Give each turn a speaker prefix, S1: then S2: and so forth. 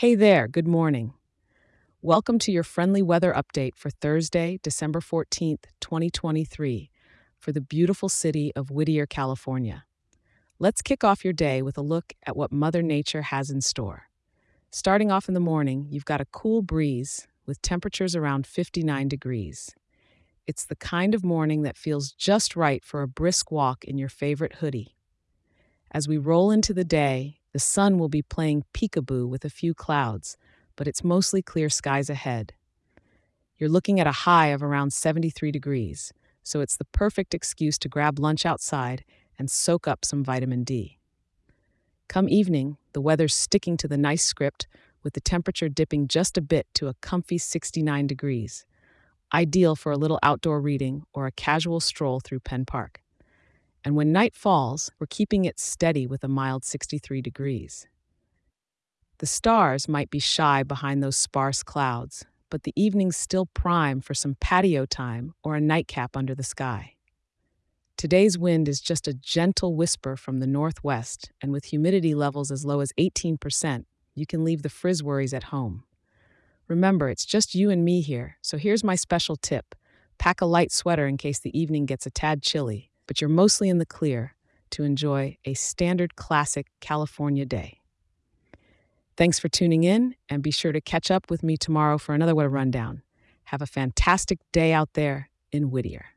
S1: Hey there, good morning. Welcome to your friendly weather update for Thursday, December 14th, 2023, for the beautiful city of Whittier, California. Let's kick off your day with a look at what Mother Nature has in store. Starting off in the morning, you've got a cool breeze with temperatures around 59 degrees. It's the kind of morning that feels just right for a brisk walk in your favorite hoodie. As we roll into the day, the sun will be playing peekaboo with a few clouds, but it's mostly clear skies ahead. You're looking at a high of around 73 degrees, so it's the perfect excuse to grab lunch outside and soak up some vitamin D. Come evening, the weather's sticking to the nice script, with the temperature dipping just a bit to a comfy 69 degrees, ideal for a little outdoor reading or a casual stroll through Penn Park. And when night falls, we're keeping it steady with a mild 63 degrees. The stars might be shy behind those sparse clouds, but the evening's still prime for some patio time or a nightcap under the sky. Today's wind is just a gentle whisper from the northwest, and with humidity levels as low as 18%, you can leave the frizz worries at home. Remember, it's just you and me here, so here's my special tip pack a light sweater in case the evening gets a tad chilly but you're mostly in the clear to enjoy a standard classic California day. Thanks for tuning in, and be sure to catch up with me tomorrow for another Weather Rundown. Have a fantastic day out there in Whittier.